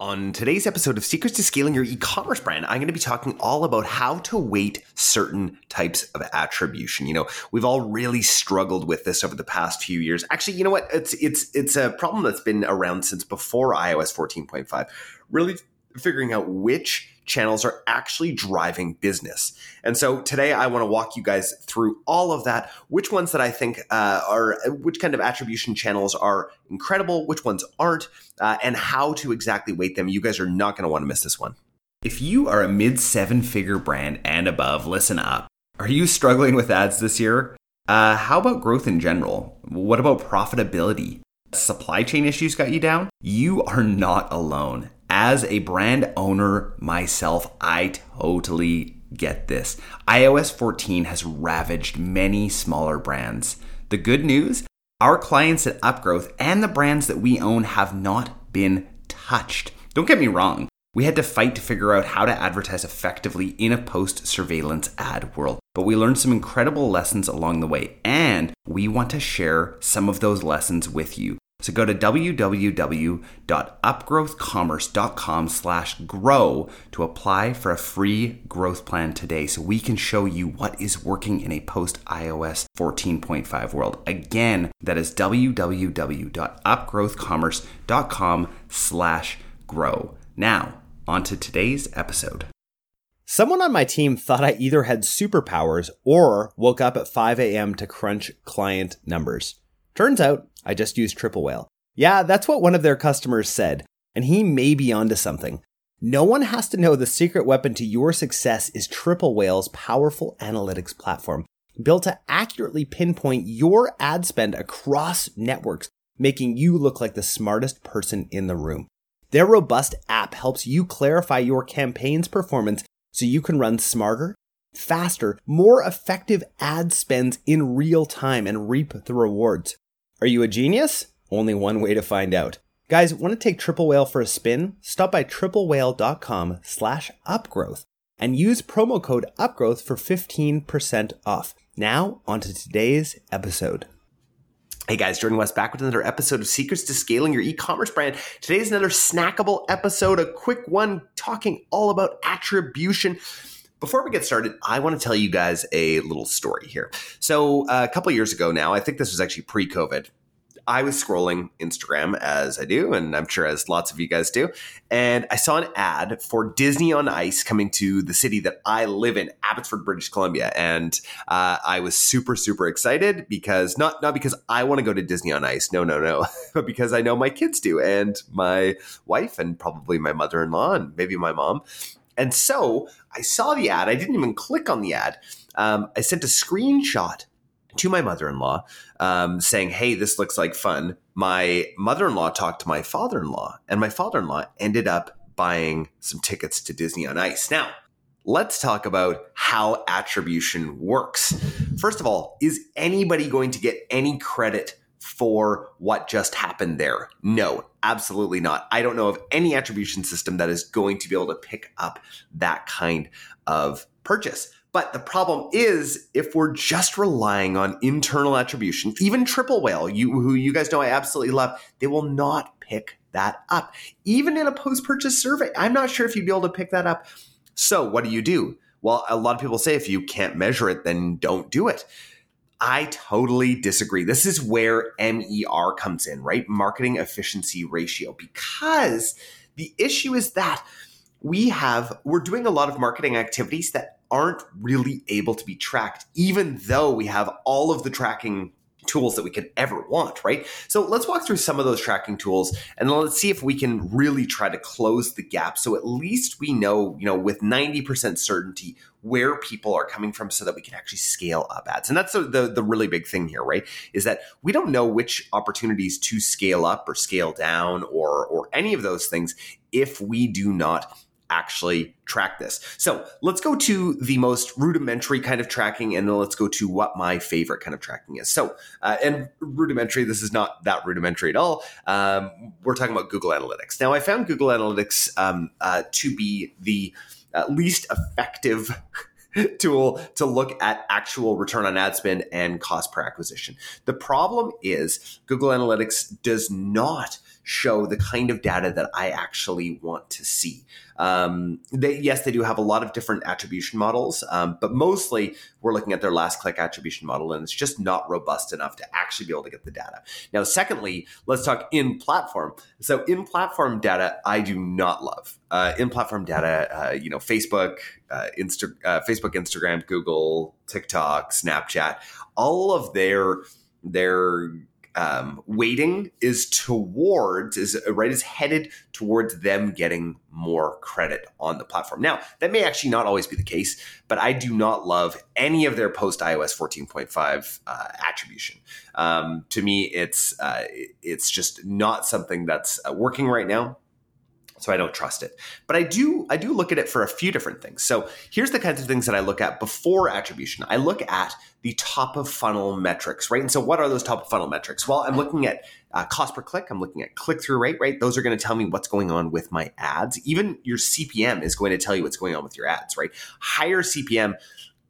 On today's episode of Secrets to Scaling Your E-commerce Brand, I'm going to be talking all about how to weight certain types of attribution. You know, we've all really struggled with this over the past few years. Actually, you know what? It's it's it's a problem that's been around since before iOS 14.5. Really figuring out which channels are actually driving business. And so today I want to walk you guys through all of that, which ones that I think uh, are, which kind of attribution channels are incredible, which ones aren't, uh, and how to exactly weight them. You guys are not going to want to miss this one. If you are a mid seven figure brand and above, listen up. Are you struggling with ads this year? Uh, how about growth in general? What about profitability? Supply chain issues got you down? You are not alone as a brand owner myself, I totally get this. iOS 14 has ravaged many smaller brands. The good news our clients at Upgrowth and the brands that we own have not been touched. Don't get me wrong, we had to fight to figure out how to advertise effectively in a post surveillance ad world. But we learned some incredible lessons along the way, and we want to share some of those lessons with you. So go to www.upgrowthcommerce.com slash grow to apply for a free growth plan today so we can show you what is working in a post iOS 14.5 world. Again, that is www.upgrowthcommerce.com slash grow. Now, on to today's episode. Someone on my team thought I either had superpowers or woke up at 5 a.m. to crunch client numbers. Turns out I just used Triple Whale. Yeah, that's what one of their customers said, and he may be onto something. No one has to know the secret weapon to your success is Triple Whale's powerful analytics platform, built to accurately pinpoint your ad spend across networks, making you look like the smartest person in the room. Their robust app helps you clarify your campaign's performance so you can run smarter, faster, more effective ad spends in real time and reap the rewards. Are you a genius? Only one way to find out. Guys, want to take Triple Whale for a spin? Stop by triplewhale.com slash upgrowth and use promo code upgrowth for 15% off. Now, on to today's episode. Hey guys, Jordan West back with another episode of Secrets to Scaling Your E-commerce Brand. Today's another snackable episode, a quick one talking all about attribution. Before we get started, I want to tell you guys a little story here. So, uh, a couple years ago now, I think this was actually pre COVID. I was scrolling Instagram as I do, and I'm sure as lots of you guys do. And I saw an ad for Disney on Ice coming to the city that I live in, Abbotsford, British Columbia. And uh, I was super, super excited because not not because I want to go to Disney on Ice, no, no, no, but because I know my kids do, and my wife, and probably my mother in law, and maybe my mom. And so I saw the ad. I didn't even click on the ad. Um, I sent a screenshot to my mother in law um, saying, Hey, this looks like fun. My mother in law talked to my father in law, and my father in law ended up buying some tickets to Disney on Ice. Now, let's talk about how attribution works. First of all, is anybody going to get any credit for what just happened there? No, absolutely not. I don't know of any attribution system that is going to be able to pick up that kind of purchase. But the problem is if we're just relying on internal attribution, even Triple Whale, you, who you guys know I absolutely love, they will not pick that up. Even in a post purchase survey, I'm not sure if you'd be able to pick that up. So, what do you do? Well, a lot of people say if you can't measure it, then don't do it. I totally disagree. This is where MER comes in, right? Marketing efficiency ratio, because the issue is that we have, we're doing a lot of marketing activities that aren't really able to be tracked, even though we have all of the tracking tools that we could ever want, right? So let's walk through some of those tracking tools and let's see if we can really try to close the gap. So at least we know, you know, with 90% certainty where people are coming from so that we can actually scale up ads. And that's the, the, the really big thing here, right? Is that we don't know which opportunities to scale up or scale down or or any of those things if we do not actually track this. So let's go to the most rudimentary kind of tracking, and then let's go to what my favorite kind of tracking is. So, uh, and rudimentary, this is not that rudimentary at all. Um, we're talking about Google Analytics. Now, I found Google Analytics um, uh, to be the uh, least effective. tool to look at actual return on ad spend and cost per acquisition. The problem is Google Analytics does not show the kind of data that I actually want to see. Um, they, yes, they do have a lot of different attribution models, um, but mostly we're looking at their last click attribution model, and it's just not robust enough to actually be able to get the data. Now, secondly, let's talk in platform. So, in platform data, I do not love. Uh, in platform data, uh, you know, Facebook, uh, Insta- uh, Facebook, Instagram, Google, TikTok, Snapchat, all of their their um, weighting is towards is right is headed towards them getting more credit on the platform. Now that may actually not always be the case, but I do not love any of their post iOS 14.5 uh, attribution. Um, to me, it's uh, it's just not something that's uh, working right now so I don't trust it. But I do I do look at it for a few different things. So here's the kinds of things that I look at before attribution. I look at the top of funnel metrics, right? And so what are those top of funnel metrics? Well, I'm looking at uh, cost per click. I'm looking at click through rate, right? Those are going to tell me what's going on with my ads. Even your CPM is going to tell you what's going on with your ads, right? Higher CPM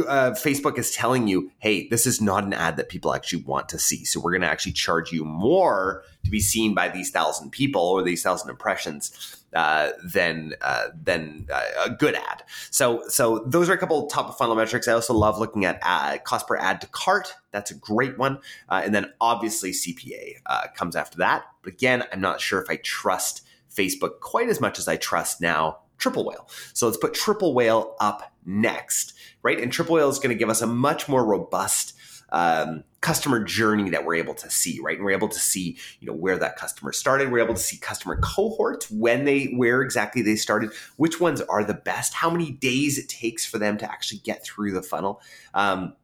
uh, Facebook is telling you, hey, this is not an ad that people actually want to see. So we're going to actually charge you more to be seen by these thousand people or these thousand impressions uh, than uh, than uh, a good ad. So so those are a couple top of funnel metrics. I also love looking at ad, cost per ad to cart. That's a great one. Uh, and then obviously CPA uh, comes after that. But again, I'm not sure if I trust Facebook quite as much as I trust now Triple Whale. So let's put Triple Whale up next, right? And Triple Whale is going to give us a much more robust um, customer journey that we're able to see, right? And we're able to see, you know, where that customer started. We're able to see customer cohorts, when they, where exactly they started, which ones are the best, how many days it takes for them to actually get through the funnel. Um,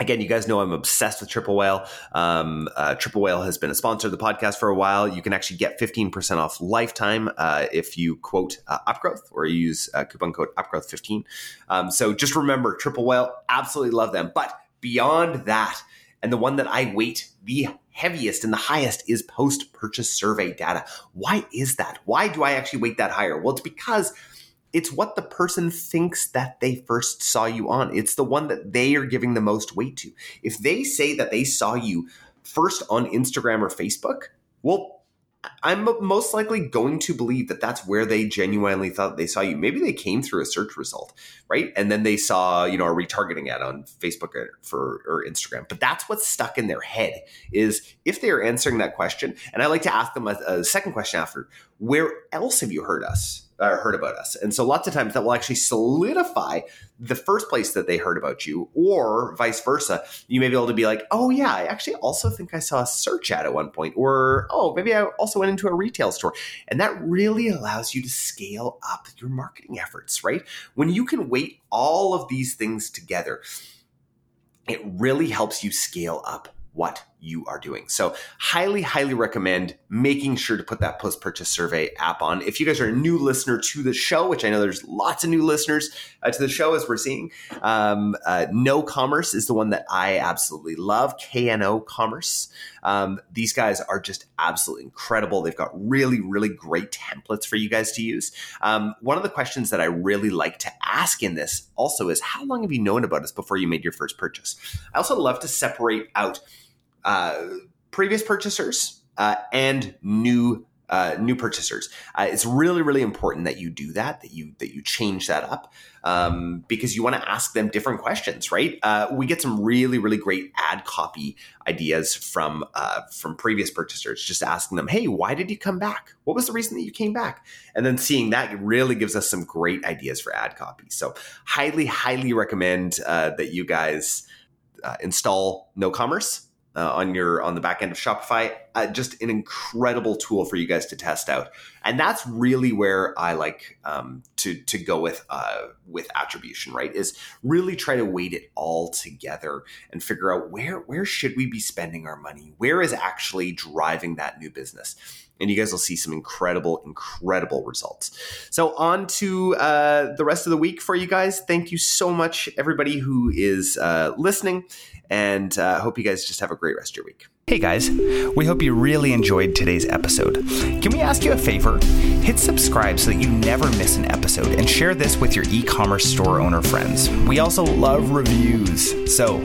Again, you guys know I'm obsessed with Triple Whale. Um, uh, Triple Whale has been a sponsor of the podcast for a while. You can actually get 15% off lifetime uh, if you quote uh, Upgrowth or you use uh, coupon code Upgrowth15. Um, so just remember, Triple Whale, absolutely love them. But beyond that, and the one that I weight the heaviest and the highest is post purchase survey data. Why is that? Why do I actually weight that higher? Well, it's because it's what the person thinks that they first saw you on. It's the one that they are giving the most weight to. If they say that they saw you first on Instagram or Facebook, well, I'm most likely going to believe that that's where they genuinely thought they saw you. Maybe they came through a search result, right? And then they saw, you know, a retargeting ad on Facebook or, for or Instagram. But that's what's stuck in their head is if they are answering that question. And I like to ask them a, a second question after, where else have you heard us? uh, heard about us. And so lots of times that will actually solidify the first place that they heard about you, or vice versa. You may be able to be like, oh, yeah, I actually also think I saw a search ad at one point, or oh, maybe I also went into a retail store. And that really allows you to scale up your marketing efforts, right? When you can weight all of these things together, it really helps you scale up what you are doing. So, highly, highly recommend making sure to put that post purchase survey app on. If you guys are a new listener to the show, which I know there's lots of new listeners uh, to the show as we're seeing, um, uh, KnoCommerce is the one that I absolutely love. KNO Commerce. Um, these guys are just absolutely incredible. They've got really, really great templates for you guys to use. Um, one of the questions that I really like to ask in this also is how long have you known about us before you made your first purchase? I also love to separate out uh, previous purchasers uh, and new uh, new purchasers. Uh, it's really, really important that you do that, that you that you change that up, um, because you want to ask them different questions, right? Uh, we get some really, really great ad copy ideas from uh, from previous purchasers. Just asking them, "Hey, why did you come back? What was the reason that you came back?" And then seeing that really gives us some great ideas for ad copy. So, highly, highly recommend that you guys install KnoCommerce uh, on your on the back end of Shopify. Uh, just an incredible tool for you guys to test out, and that's really where I like um, to to go with uh, with attribution. Right, is really try to weight it all together and figure out where where should we be spending our money, where is actually driving that new business. And you guys will see some incredible, incredible results. So, on to uh, the rest of the week for you guys. Thank you so much, everybody who is uh, listening and uh, hope you guys just have a great rest of your week. Hey guys, we hope you really enjoyed today's episode. Can we ask you a favor? Hit subscribe so that you never miss an episode and share this with your e commerce store owner friends. We also love reviews. So,